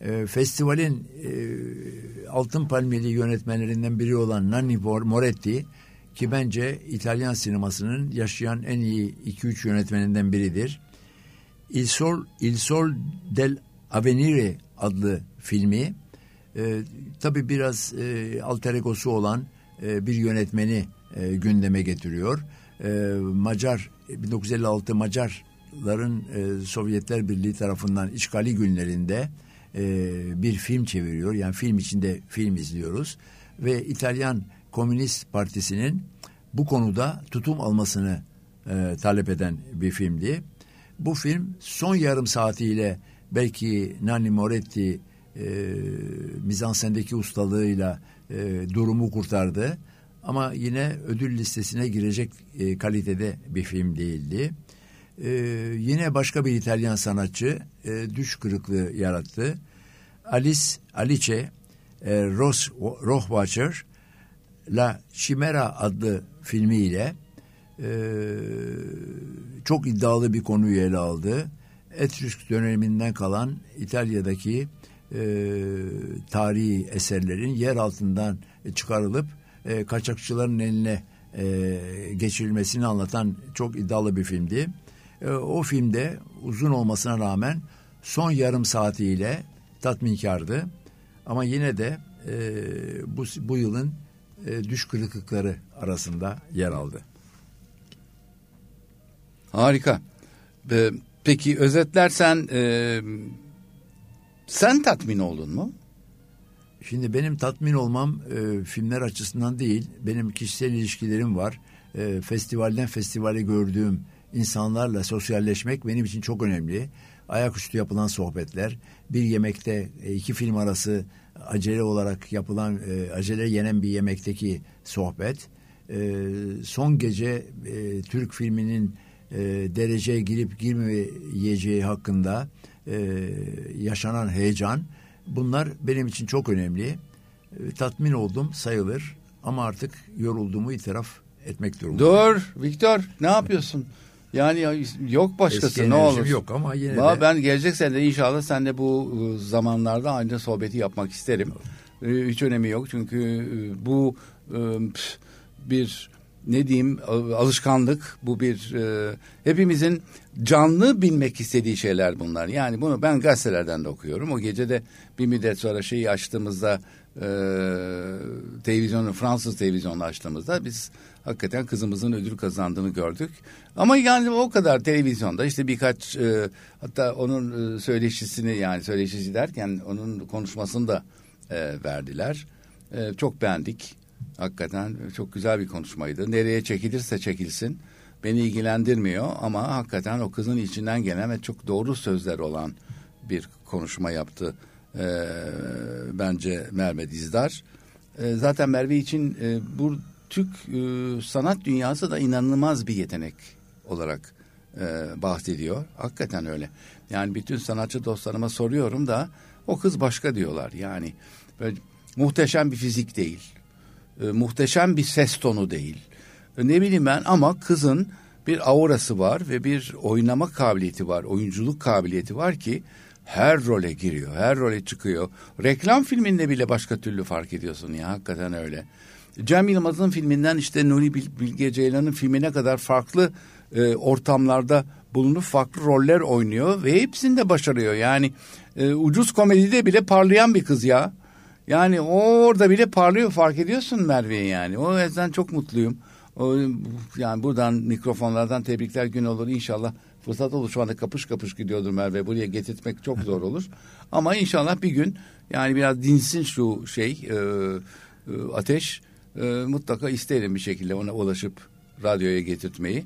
E, festivalin e, Altın Palmiyeli yönetmenlerinden biri olan Nanni Moretti ki bence İtalyan sinemasının yaşayan en iyi 2-3 yönetmeninden biridir. Il Sol, Il Sol del Avenire adlı filmi e, tabi biraz e, alter egosu olan e, bir yönetmeni e, gündeme getiriyor. E, Macar 1956 Macarların e, Sovyetler Birliği tarafından işgali günlerinde e, bir film çeviriyor. Yani film içinde film izliyoruz ve İtalyan Komünist Partisi'nin bu konuda tutum almasını e, talep eden bir filmdi. Bu film son yarım saatiyle belki Nanni Moretti e, mizansendeki ustalığıyla e, durumu kurtardı. Ama yine ödül listesine girecek e, kalitede bir film değildi. E, yine başka bir İtalyan sanatçı e, düş kırıklığı yarattı. Alice Alice e, Ross Rohwacher La Chimera adlı filmiyle e, çok iddialı bir konuyu ele aldı. Etrüsk döneminden kalan İtalya'daki e, tarihi eserlerin yer altından çıkarılıp e, kaçakçıların eline e, geçirilmesini anlatan çok iddialı bir filmdi. E, o filmde uzun olmasına rağmen son yarım saatiyle tatminkardı. Ama yine de e, bu, bu yılın e, düş kırıklıkları arasında yer aldı. Harika. Ee, peki özetlersen e, sen tatmin oldun mu? Şimdi benim tatmin olmam e, filmler açısından değil, benim kişisel ilişkilerim var. E, festivalden festivale gördüğüm insanlarla sosyalleşmek benim için çok önemli. Ayaküstü yapılan sohbetler, bir yemekte e, iki film arası acele olarak yapılan, e, acele yenen bir yemekteki sohbet. E, son gece Türk filminin dereceye girip girmeyeceği hakkında yaşanan heyecan bunlar benim için çok önemli. Tatmin oldum sayılır ama artık yorulduğumu itiraf etmek durumundayım. Dur Viktor ne yapıyorsun? Yani yok başkası Eski ne olur. yok ama yine Valla de Ben gelecek sene de inşallah sen de bu e, zamanlarda aynı sohbeti yapmak isterim. E, Hiç önemi yok çünkü e, bu bir ne diyeyim alışkanlık bu bir e, hepimizin canlı bilmek istediği şeyler bunlar. Yani bunu ben gazetelerden de okuyorum. O gece de bir müddet sonra şeyi açtığımızda e, televizyonu Fransız televizyonu açtığımızda biz hakikaten kızımızın ödül kazandığını gördük. Ama yani o kadar televizyonda işte birkaç e, hatta onun e, söyleşisini yani söyleşisi derken onun konuşmasını da e, verdiler. E, çok beğendik. Hakikaten çok güzel bir konuşmaydı. Nereye çekilirse çekilsin beni ilgilendirmiyor ama hakikaten o kızın içinden gelen ve çok doğru sözler olan bir konuşma yaptı e, bence Merve Dizdar. E, zaten Merve için e, bu Türk e, sanat dünyası da inanılmaz bir yetenek olarak e, bahsediyor. Hakikaten öyle. Yani bütün sanatçı dostlarıma soruyorum da o kız başka diyorlar. Yani böyle muhteşem bir fizik değil. E, muhteşem bir ses tonu değil. E, ne bileyim ben ama kızın bir aurası var ve bir oynama kabiliyeti var, oyunculuk kabiliyeti var ki her role giriyor, her role çıkıyor. Reklam filminde bile başka türlü fark ediyorsun ya hakikaten öyle. Cem Yılmaz'ın filminden işte Nuri Bil- Bilge Ceylan'ın filmine kadar farklı e, ortamlarda bulunup farklı roller oynuyor ve hepsini de başarıyor. Yani e, ucuz komedide bile parlayan bir kız ya. Yani orada bile parlıyor fark ediyorsun Merve'yi yani. O yüzden çok mutluyum. O, yani buradan mikrofonlardan tebrikler gün olur inşallah. Fırsat olur şu anda kapış kapış gidiyordur Merve. Buraya getirtmek çok zor olur. Ama inşallah bir gün yani biraz dinsin şu şey e, e, ateş. E, mutlaka isterim bir şekilde ona ulaşıp radyoya getirtmeyi.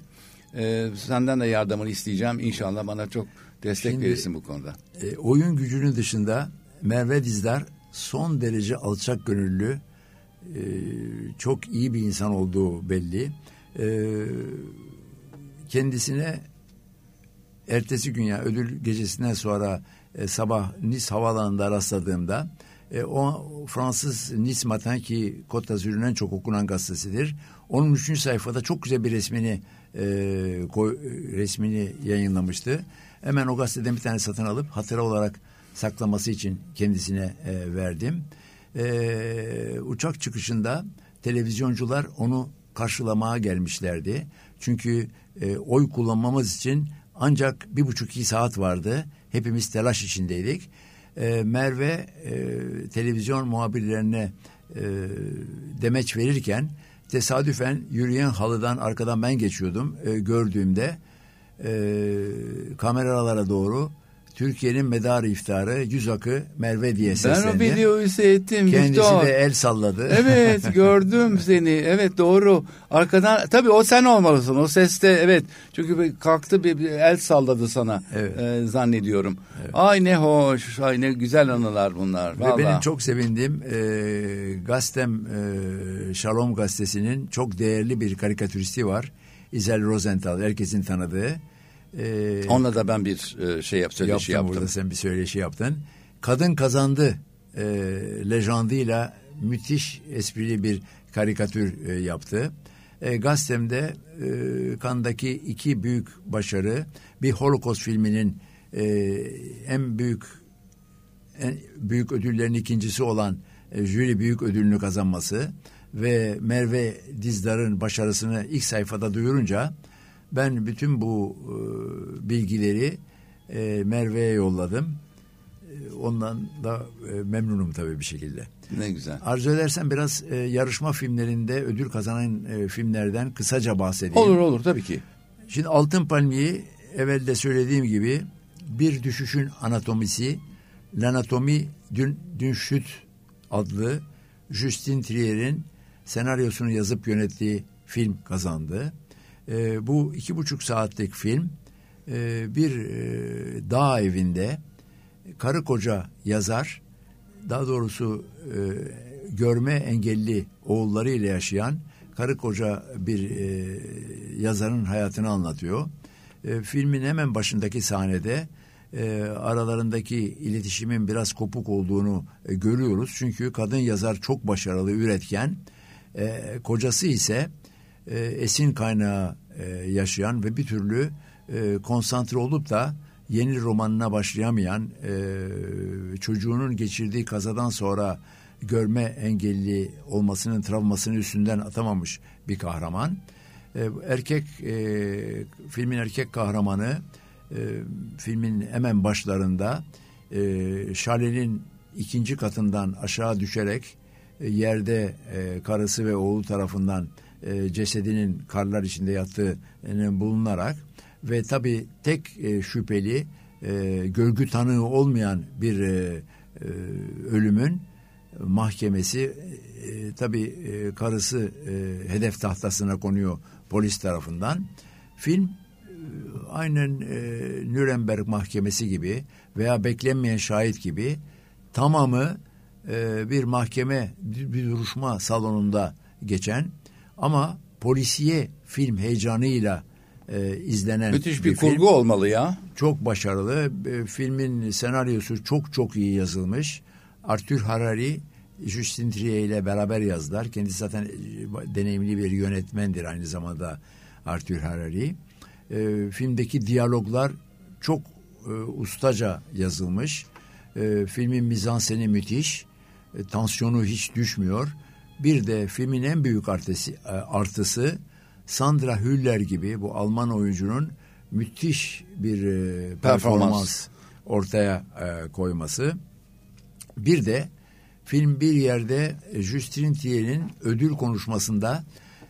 E, senden de yardımını isteyeceğim. İnşallah bana çok destek Şimdi- verirsin bu konuda. e, oyun gücünün dışında Merve Dizdar son derece alçak gönüllü, e, çok iyi bir insan olduğu belli. E, kendisine ertesi gün yani ödül gecesinden sonra e, sabah Nice havaalanında rastladığımda e, o Fransız Nice Matin ki Côte d'Azur'un en çok okunan gazetesidir. Onun üçüncü sayfada çok güzel bir resmini e, koy, resmini yayınlamıştı. Hemen o gazeteden bir tane satın alıp hatıra olarak saklaması için kendisine e, verdim. E, uçak çıkışında televizyoncular onu karşılamaya gelmişlerdi. Çünkü e, oy kullanmamız için ancak bir buçuk iki saat vardı. Hepimiz telaş içindeydik. E, Merve e, televizyon muhabirlerine e, demeç verirken tesadüfen yürüyen halıdan arkadan ben geçiyordum. E, gördüğümde e, kameralara doğru Türkiye'nin medarı iftarı yüz akı Merve diye Ben seslendi. o videoyu seyrettim. Kendisi Viktor. de el salladı. Evet <laughs> gördüm seni. Evet doğru. Arkadan tabii o sen olmalısın. O seste evet. Çünkü kalktı bir, bir el salladı sana Evet. e, zannediyorum. Ay ne hoş. Ay ne güzel anılar bunlar. Ve Vallahi. benim çok sevindiğim e, gazetem e, Shalom gazetesinin çok değerli bir karikatüristi var. İzel Rosenthal, herkesin tanıdığı. E, Onunla da ben bir e, şey yap, söyleşi yaptım, yaptım. burada sen bir söyleşi yaptın. Kadın kazandı e, lejandıyla müthiş esprili bir karikatür e, yaptı. E, gazetemde e, kandaki iki büyük başarı bir Holocaust filminin e, en büyük en büyük ödüllerin ikincisi olan e, jüri büyük ödülünü kazanması ve Merve Dizdar'ın başarısını ilk sayfada duyurunca ben bütün bu e, bilgileri e, Merve'ye yolladım. E, ondan da e, memnunum tabii bir şekilde. Ne güzel. Arzu edersen biraz e, yarışma filmlerinde ödül kazanan e, filmlerden kısaca bahsedeyim. Olur olur tabii ki. Şimdi Altın Palmiye'yi evvelde söylediğim gibi bir düşüşün anatomisi L'Anatomie d'un d'un chute adlı Justin Trier'in senaryosunu yazıp yönettiği film kazandı. E, bu iki buçuk saatlik film e, bir e, dağ evinde karı koca yazar daha doğrusu e, görme engelli oğullarıyla yaşayan karı koca bir e, yazarın hayatını anlatıyor. E, filmin hemen başındaki sahnede e, aralarındaki iletişimin biraz kopuk olduğunu e, görüyoruz. Çünkü kadın yazar çok başarılı, üretken, e, kocası ise e, esin kaynağı e, yaşayan ve bir türlü e, konsantre olup da yeni romanına başlayamayan e, çocuğunun geçirdiği kazadan sonra görme engelli olmasının travmasını üstünden atamamış bir kahraman. E, erkek e, filmin erkek kahramanı e, filmin hemen başlarında e, şalenin ikinci katından aşağı düşerek e, yerde e, karısı ve oğlu tarafından e, cesedinin karlar içinde yattığı e, bulunarak ve tabi tek e, şüpheli e, görgü tanığı olmayan bir e, e, ölümün mahkemesi e, tabi e, karısı e, hedef tahtasına konuyor polis tarafından. Film e, aynen e, Nürnberg mahkemesi gibi veya beklenmeyen şahit gibi tamamı e, bir mahkeme bir, bir duruşma salonunda geçen ama polisiye film heyecanıyla e, izlenen Müthiş bir, bir kurgu film. olmalı ya. Çok başarılı. E, filmin senaryosu çok çok iyi yazılmış. Arthur Harari, Justin Trier ile beraber yazdılar. Kendisi zaten e, deneyimli bir yönetmendir aynı zamanda Arthur Harari. E, filmdeki diyaloglar çok e, ustaca yazılmış. E, filmin mizanseni müthiş. E, tansiyonu hiç düşmüyor. Bir de filmin en büyük artısı, e, artısı Sandra Hüller gibi bu Alman oyuncunun müthiş bir e, performans, Performans. ortaya e, koyması. Bir de film bir yerde Justin Trier'in ödül konuşmasında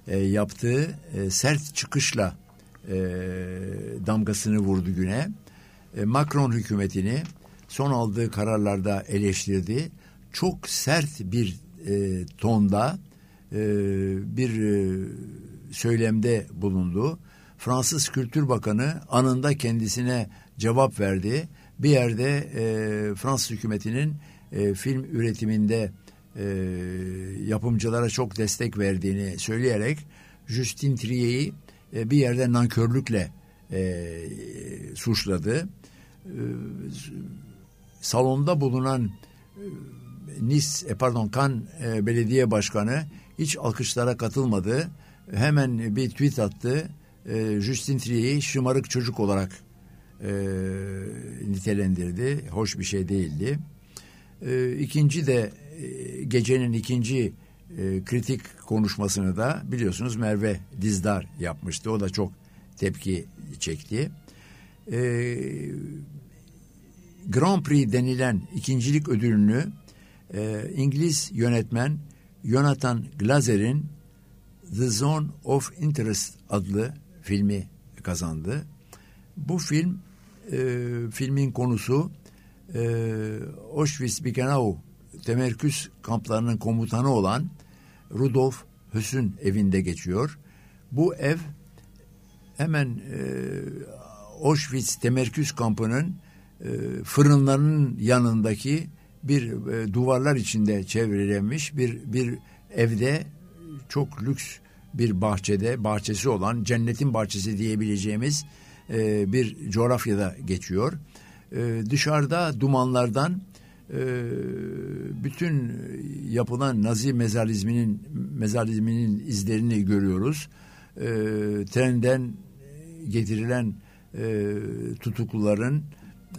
e, yaptığı e, sert çıkışla e, damgasını vurdu güne. E, Macron hükümetini son aldığı kararlarda eleştirdi. Çok sert bir e, tonda e, bir e, söylemde bulundu. Fransız Kültür Bakanı anında kendisine cevap verdi. Bir yerde e, Fransız hükümetinin e, film üretiminde e, yapımcılara çok destek verdiğini söyleyerek Justin Trier'i e, bir yerde nankörlükle e, suçladı. E, salonda bulunan e, Nis, e, pardon Kan e, Belediye Başkanı hiç alkışlara katılmadı. Hemen bir tweet attı. E, Justin Trier'i şımarık çocuk olarak nitelendirdi. Hoş bir şey değildi. E, ikinci de gecenin ikinci kritik konuşmasını da biliyorsunuz Merve Dizdar yapmıştı. O da çok tepki çekti. Grand Prix denilen ikincilik ödülünü e, İngiliz yönetmen Jonathan Glazer'in The Zone of Interest adlı filmi kazandı. Bu film e, filmin konusu e, Auschwitz-Birkenau temerküz kamplarının komutanı olan Rudolf Höss'ün evinde geçiyor. Bu ev hemen e, Auschwitz temerküz kampının e, fırınlarının yanındaki bir e, duvarlar içinde çevrilenmiş bir bir evde çok lüks bir bahçede bahçesi olan cennetin bahçesi diyebileceğimiz e, bir coğrafyada geçiyor. E, dışarıda dumanlardan e, bütün yapılan Nazi mezarlizminin mezarlizminin izlerini görüyoruz. E, trenden getirilen e, tutukluların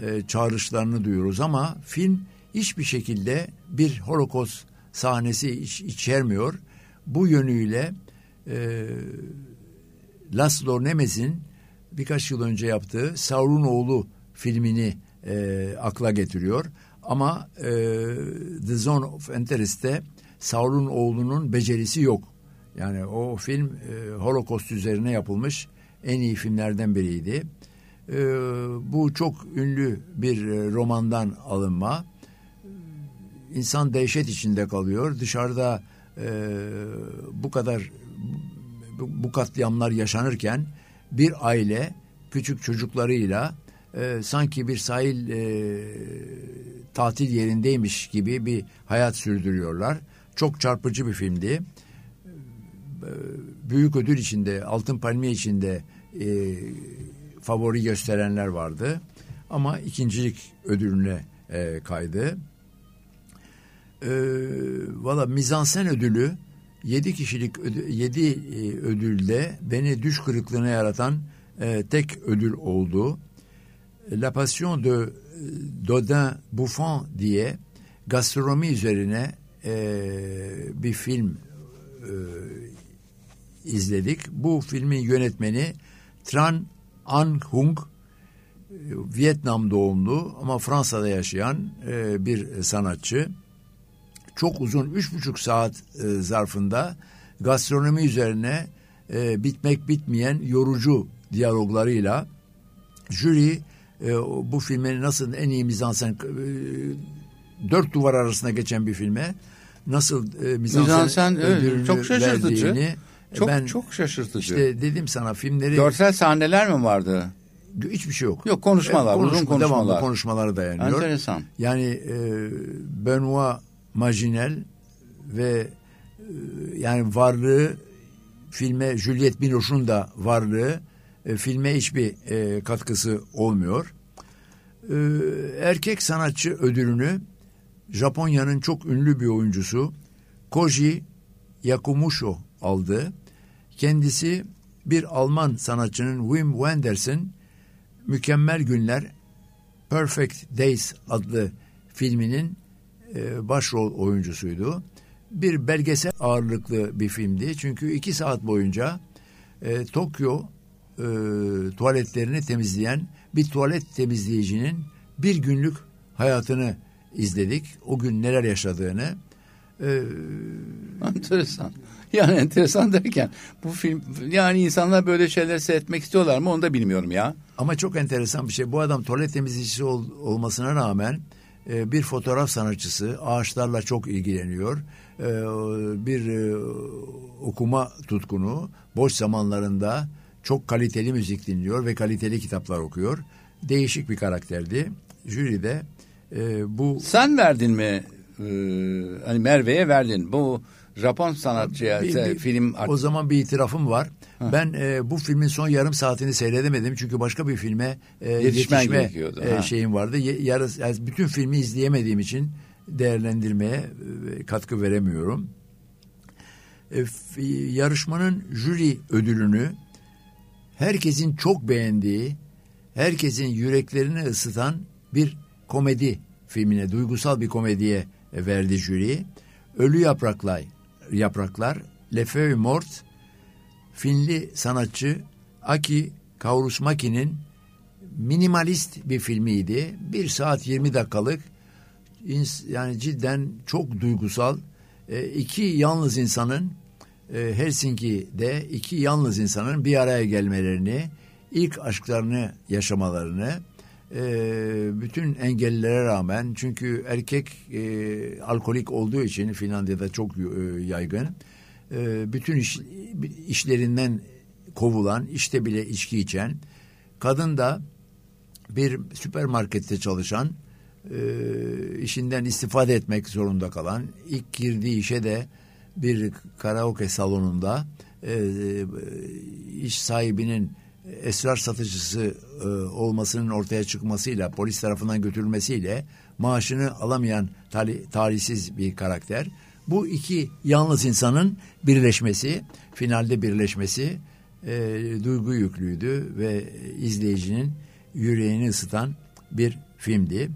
e, çağrışlarını duyuyoruz ama film hiçbir şekilde bir holokost sahnesi iç, içermiyor. Bu yönüyle e, Laszlo Nemes'in birkaç yıl önce yaptığı Saur'un oğlu filmini e, akla getiriyor. Ama e, The Zone of Interest'te Saul'un oğlunun becerisi yok. Yani o film e, Holocaust üzerine yapılmış en iyi filmlerden biriydi. E, bu çok ünlü bir e, romandan alınma. İnsan dehşet içinde kalıyor. Dışarıda e, bu kadar bu, bu katliamlar yaşanırken bir aile küçük çocuklarıyla e, sanki bir sahil e, tatil yerindeymiş gibi bir hayat sürdürüyorlar. Çok çarpıcı bir filmdi. E, büyük ödül içinde, Altın Palmiye içinde e, favori gösterenler vardı. Ama ikincilik ödülüne e, kaydı. E, Valla mizansen ödülü yedi kişilik yedi e, ödülde beni düş kırıklığına yaratan e, tek ödül oldu. La Passion de Dodin Buffon diye gastronomi üzerine e, bir film e, izledik. Bu filmin yönetmeni Tran An Hung Vietnam doğumlu ama Fransa'da yaşayan e, bir sanatçı. Çok uzun üç buçuk saat e, zarfında gastronomi üzerine e, bitmek bitmeyen yorucu diyaloglarıyla jüri e, bu filmin nasıl en iyi mizansen e, dört duvar arasında geçen bir filme nasıl e, mizansen, evet, çok şaşırtıcı. Verdiğini, çok ben, çok şaşırtıcı. İşte dedim sana filmleri görsel sahneler mi vardı? Hiçbir şey yok. Yok konuşmalar, Konuşma, uzun konuşmalar. Devamlı konuşmalara dayanıyor. Enteresan. Yani e, Benoit Majinel ve e, yani varlığı filme Juliette Binoche'un da varlığı e, filme hiçbir e, katkısı olmuyor. E, erkek sanatçı ödülünü Japonya'nın çok ünlü bir oyuncusu Koji Yakumusho aldı. Kendisi bir Alman sanatçının Wim Wenders'in Mükemmel Günler Perfect Days adlı filminin e, başrol oyuncusuydu. Bir belgesel ağırlıklı bir filmdi. Çünkü iki saat boyunca e, Tokyo e, tuvaletlerini temizleyen bir tuvalet temizleyicinin bir günlük hayatını izledik. O gün neler yaşadığını. E, enteresan. Yani enteresan derken bu film yani insanlar böyle şeyler seyretmek istiyorlar mı onu da bilmiyorum ya. Ama çok enteresan bir şey. Bu adam tuvalet temizleyicisi ol, olmasına rağmen e, bir fotoğraf sanatçısı ağaçlarla çok ilgileniyor. E, bir e, okuma tutkunu boş zamanlarında çok kaliteli müzik dinliyor ve kaliteli kitaplar okuyor. Değişik bir karakterdi. Jüride e, bu... Sen verdin mi? Ee, hani Merve'ye verdin. Bu Japon sanatçıya bir, bir, film... O zaman bir itirafım var. Ben e, bu filmin son yarım saatini seyredemedim. Çünkü başka bir filme e, yetişme e, şeyim vardı. Yarı, yani bütün filmi izleyemediğim için değerlendirmeye e, katkı veremiyorum. E, yarışmanın jüri ödülünü herkesin çok beğendiği, herkesin yüreklerini ısıtan bir komedi filmine, duygusal bir komediye verdi jüri. Ölü Yapraklar, Yapraklar, Le Feuille Mort, Finli sanatçı Aki Kaurismäki'nin minimalist bir filmiydi. Bir saat 20 dakikalık yani cidden çok duygusal. E, iki yalnız insanın e, Helsinki'de iki yalnız insanın bir araya gelmelerini, ilk aşklarını yaşamalarını, e, bütün engellere rağmen çünkü erkek alkolik olduğu için Finlandiya'da çok yaygın, e, bütün iş, işlerinden kovulan, işte bile içki içen, kadın da bir süpermarkette çalışan, e, işinden istifade etmek zorunda kalan, ilk girdiği işe de bir karaoke salonunda e, iş sahibinin esrar satıcısı olmasının ortaya çıkmasıyla polis tarafından götürülmesiyle maaşını alamayan tali, talihsiz bir karakter. Bu iki yalnız insanın birleşmesi, finalde birleşmesi e, duygu yüklüydü ve izleyicinin yüreğini ısıtan bir filmdi.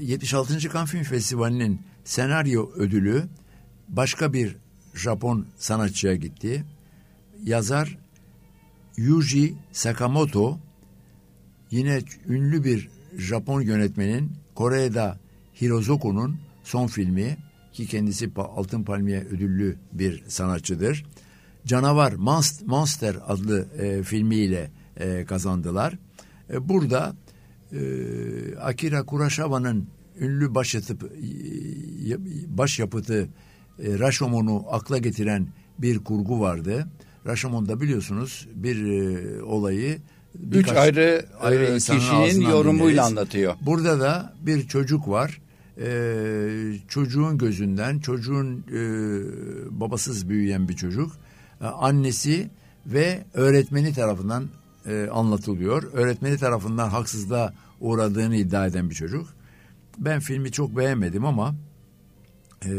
76. Cannes Film Festivali'nin senaryo ödülü başka bir Japon sanatçıya gitti. Yazar Yuji Sakamoto yine ünlü bir Japon yönetmenin Kore'de Hirozoku'nun son filmi ki kendisi Altın Palmiye ödüllü bir sanatçıdır. Canavar Monster adlı e, filmiyle e, kazandılar. E, burada e, Akira Kurosawa'nın ünlü başyapıtı, başyapıtı e, Rashomon'u akla getiren bir kurgu vardı. Rashomon'da biliyorsunuz bir e, olayı Üç ayrı, ayrı e, kişinin yorumuyla anlatıyor. Burada da bir çocuk var. Ee, çocuğun gözünden, çocuğun e, babasız büyüyen bir çocuk. Ee, annesi ve öğretmeni tarafından e, anlatılıyor. Öğretmeni tarafından haksızlığa uğradığını iddia eden bir çocuk. Ben filmi çok beğenmedim ama e,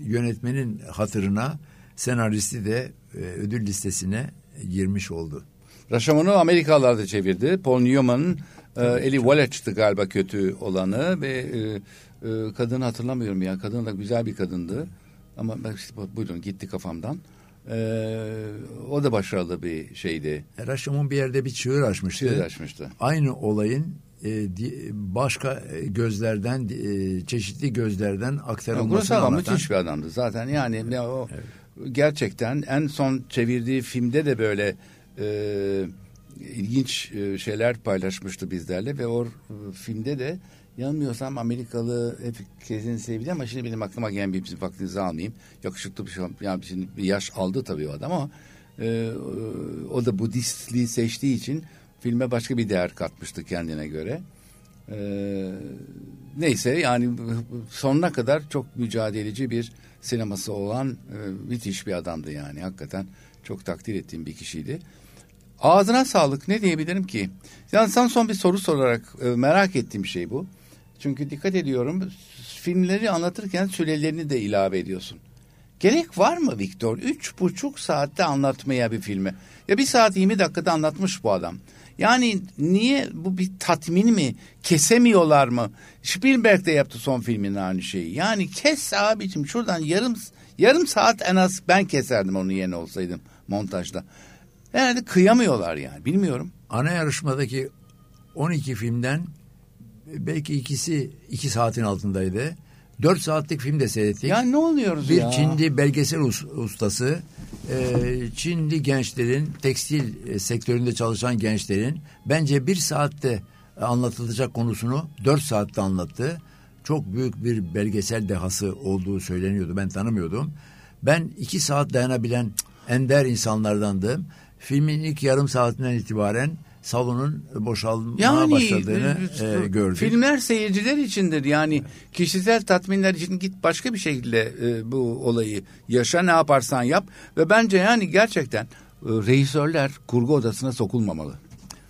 yönetmenin hatırına senaristi de e, ödül listesine girmiş oldu. Raşamon'u Amerikalılar da çevirdi. Paul Newman'ın e, Eli Wallach'tı galiba kötü olanı ve e, e, kadını hatırlamıyorum ya. Kadın da güzel bir kadındı. Ama ben işte, buyurun gitti kafamdan. Ee, o da başarılı bir şeydi. Raşamon bir yerde bir çığır açmıştı. Çığır açmıştı. Aynı olayın e, başka gözlerden e, çeşitli gözlerden aktarılmasını anlatan. müthiş bir adamdı zaten yani evet. o evet. gerçekten en son çevirdiği filmde de böyle e, ilginç e, şeyler paylaşmıştı bizlerle ve o e, filmde de yanılmıyorsam Amerikalı herkesin sevdiği ama şimdi benim aklıma gelen bir bizim vaktinizi almayayım. Yakışıklı bir şey yani şimdi bir yaş aldı tabii o adam ama e, o da Budistliği seçtiği için filme başka bir değer katmıştı kendine göre. E, neyse yani sonuna kadar çok mücadeleci bir sineması olan e, müthiş bir adamdı yani hakikaten çok takdir ettiğim bir kişiydi. Ağzına sağlık ne diyebilirim ki? Yani son bir soru sorarak e, merak ettiğim şey bu. Çünkü dikkat ediyorum filmleri anlatırken sürelerini de ilave ediyorsun. Gerek var mı Viktor? Üç buçuk saatte anlatmaya bir filmi. Ya bir saat yirmi dakikada anlatmış bu adam. Yani niye bu bir tatmin mi? Kesemiyorlar mı? Spielberg de yaptı son filmin aynı şeyi. Yani kes abicim şuradan yarım yarım saat en az ben keserdim onun yerine olsaydım montajda. Herhalde kıyamıyorlar yani bilmiyorum. Ana yarışmadaki 12 filmden belki ikisi iki saatin altındaydı. Dört saatlik film de seyrettik. Ya ne oluyoruz bir ya? Bir Çinli belgesel ustası, e, Çinli gençlerin, tekstil e, sektöründe çalışan gençlerin bence bir saatte anlatılacak konusunu dört saatte anlattı. Çok büyük bir belgesel dehası olduğu söyleniyordu. Ben tanımıyordum. Ben iki saat dayanabilen ender insanlardandım. Filmin ilk yarım saatinden itibaren salonun boşalmaya yani, başladığını e, e, gördük. Filmler seyirciler içindir. Yani kişisel tatminler için git başka bir şekilde e, bu olayı yaşa ne yaparsan yap. Ve bence yani gerçekten e, reisörler kurgu odasına sokulmamalı.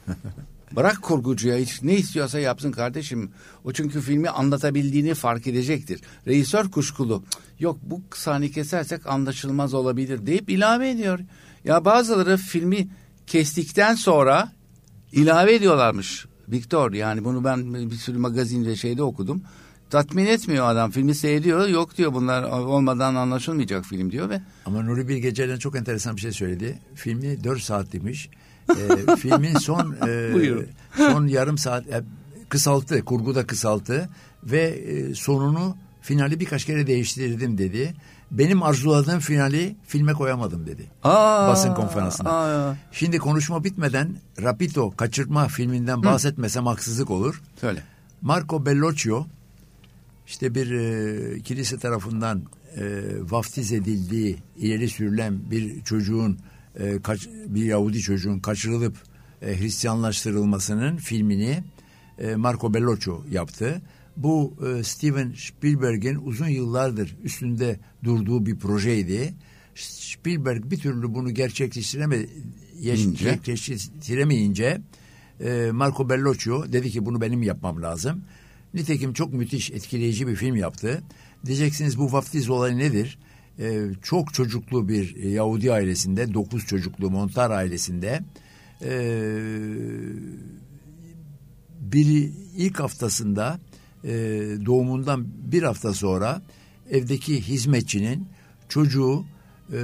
<laughs> Bırak kurgucuya hiç ne istiyorsa yapsın kardeşim. O çünkü filmi anlatabildiğini fark edecektir. Reisör kuşkulu. Yok bu sahne kesersek anlaşılmaz olabilir deyip ilave ediyor. Ya bazıları filmi kestikten sonra ilave ediyorlarmış. Victor yani bunu ben bir sürü magazin ve şeyde okudum. Tatmin etmiyor adam filmi seyrediyor yok diyor bunlar olmadan anlaşılmayacak film diyor ve. Ama Nuri Bilge çok enteresan bir şey söyledi. Filmi 4 saat demiş. Ee, filmin son e, son yarım saat e, kısalttı kurguda kısalttı ve e, sonunu finali birkaç kere değiştirdim dedi benim arzuladığım finali filme koyamadım dedi. Aa, basın konferansında. Aa. Şimdi konuşma bitmeden Rapito kaçırma filminden Hı. bahsetmesem haksızlık olur. Söyle. Marco Bellocchio işte bir e, kilise tarafından e, vaftiz edildiği ileri sürülen bir çocuğun e, kaç, bir Yahudi çocuğun kaçırılıp e, Hristiyanlaştırılmasının filmini e, Marco Bellocchio yaptı. Bu e, Steven Spielberg'in uzun yıllardır üstünde durduğu bir projeydi. Spielberg bir türlü bunu gerçekleştiremeyince e, Marco Bellocchio dedi ki bunu benim yapmam lazım. Nitekim çok müthiş etkileyici bir film yaptı. Diyeceksiniz bu vaftiz olayı nedir? Ee, çok çocuklu bir Yahudi ailesinde, dokuz çocuklu Montar ailesinde e, biri ilk haftasında e, doğumundan bir hafta sonra evdeki hizmetçinin çocuğu e,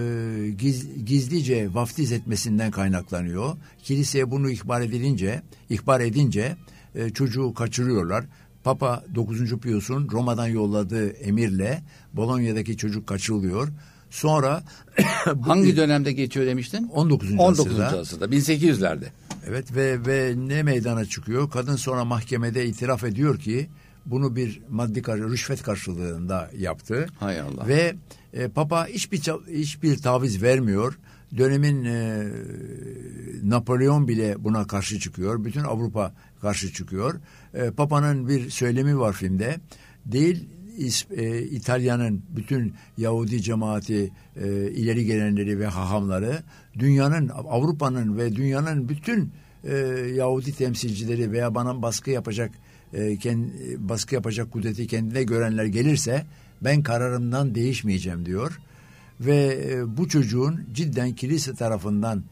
giz, gizlice vaftiz etmesinden kaynaklanıyor. Kiliseye bunu ihbar edilince, ihbar edince e, çocuğu kaçırıyorlar. Papa 9. Pius'un Roma'dan yolladığı emirle Bolonya'daki çocuk kaçırılıyor. Sonra <coughs> Hangi dönemde geçiyor demiştin? 19. 19. asırda. asırda 1800'lerde. Evet ve ve ne meydana çıkıyor? Kadın sonra mahkemede itiraf ediyor ki bunu bir maddi kar- rüşvet karşılığında yaptı. Hay Allah. Ve e, Papa hiçbir hiçbir taviz vermiyor. Dönemin e, Napolyon bile buna karşı çıkıyor. Bütün Avrupa karşı çıkıyor. E, Papa'nın bir söylemi var filmde. Değil e, İtalya'nın bütün Yahudi cemaati, e, ileri gelenleri ve hahamları, dünyanın, Avrupa'nın ve dünyanın bütün e, Yahudi temsilcileri veya bana baskı yapacak e, kend, baskı yapacak kudreti kendine görenler gelirse ben kararımdan değişmeyeceğim diyor. Ve e, bu çocuğun cidden kilise tarafından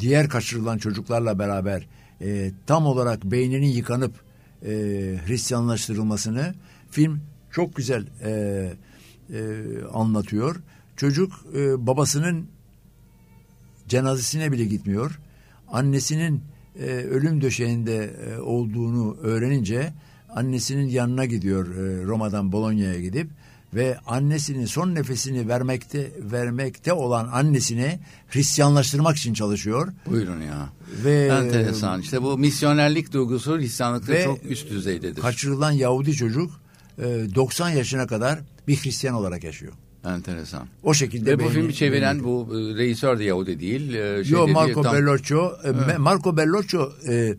diğer kaçırılan çocuklarla beraber e, tam olarak beyninin yıkanıp e, Hristiyanlaştırılmasını film çok güzel e, e, anlatıyor. Çocuk e, babasının cenazesine bile gitmiyor. Annesinin e, ölüm döşeğinde e, olduğunu öğrenince annesinin yanına gidiyor e, Roma'dan Bologna'ya gidip ve annesinin son nefesini vermekte vermekte olan annesini Hristiyanlaştırmak için çalışıyor. Buyurun ya. Ve Enteresan. İşte bu misyonerlik duygusu Hristiyanlıkta çok üst düzeydedir. kaçırılan Yahudi çocuk e, 90 yaşına kadar bir Hristiyan olarak yaşıyor. Enteresan. O şekilde Ve bu filmi çeviren beyni- bu e, reisör de Yahudi değil. E, şey Yo Marco tam- Bellocchio e, Me- Marco Bellocchio e,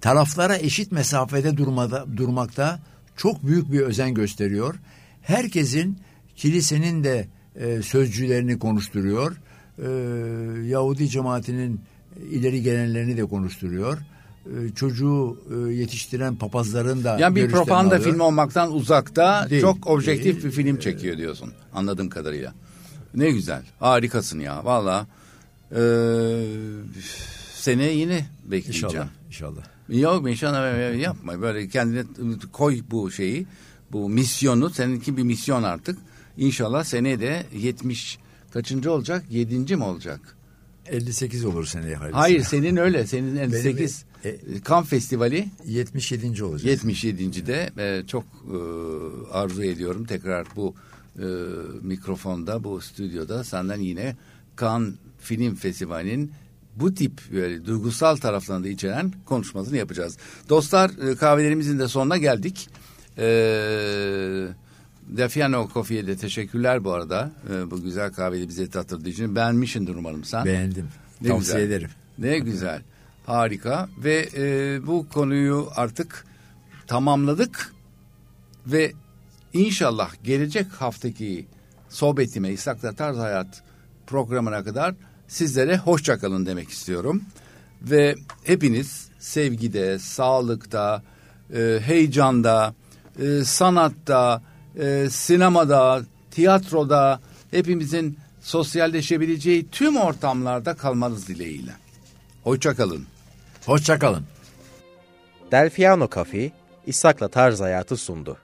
taraflara eşit mesafede durmada durmakta çok büyük bir özen gösteriyor. Herkesin kilisenin de e, sözcülerini konuşturuyor. E, Yahudi cemaatinin ileri gelenlerini de konuşturuyor. E, çocuğu e, yetiştiren papazların da Yani bir propaganda alıyor. filmi olmaktan uzakta Değil, çok objektif değil. bir film çekiyor diyorsun. Anladığım kadarıyla. Ne güzel. Harikasın ya. Valla. Ee, seneye yine bekleyeceğim. İnşallah. İnşallah. Yok inşallah yapma. Böyle kendine koy bu şeyi. Bu misyonu. Seninki bir misyon artık. İnşallah seneye de 70 kaçıncı olacak? Yedinci mi olacak? 58 olur seneye hayırlısı. Hayır senin öyle. Senin 58. e- Kan Festivali 77. olacak. 77.de e, çok e, arzu ediyorum tekrar bu e, mikrofonda bu stüdyoda senden yine Cannes Film Festivali'nin bu tip böyle duygusal taraflarını içeren konuşmasını yapacağız. Dostlar e, kahvelerimizin de sonuna geldik. E, Defiano Coffee'ye de teşekkürler bu arada. E, bu güzel kahveyi bize tattırdığı için. Beğenmişsindir umarım sen. Beğendim. Ne Tavsiye güzel. ederim. Ne güzel. Harika. Ve e, bu konuyu artık tamamladık. Ve inşallah gelecek haftaki sohbetime İshak'ta Tarz Hayat programına kadar sizlere hoşça kalın demek istiyorum. Ve hepiniz sevgide, sağlıkta, e, heyecanda, e, sanatta, e, sinemada, tiyatroda hepimizin sosyalleşebileceği tüm ortamlarda kalmanız dileğiyle. Hoşça kalın. Hoşça kalın. Delfiano Cafe, İshak'la Tarz Hayatı sundu.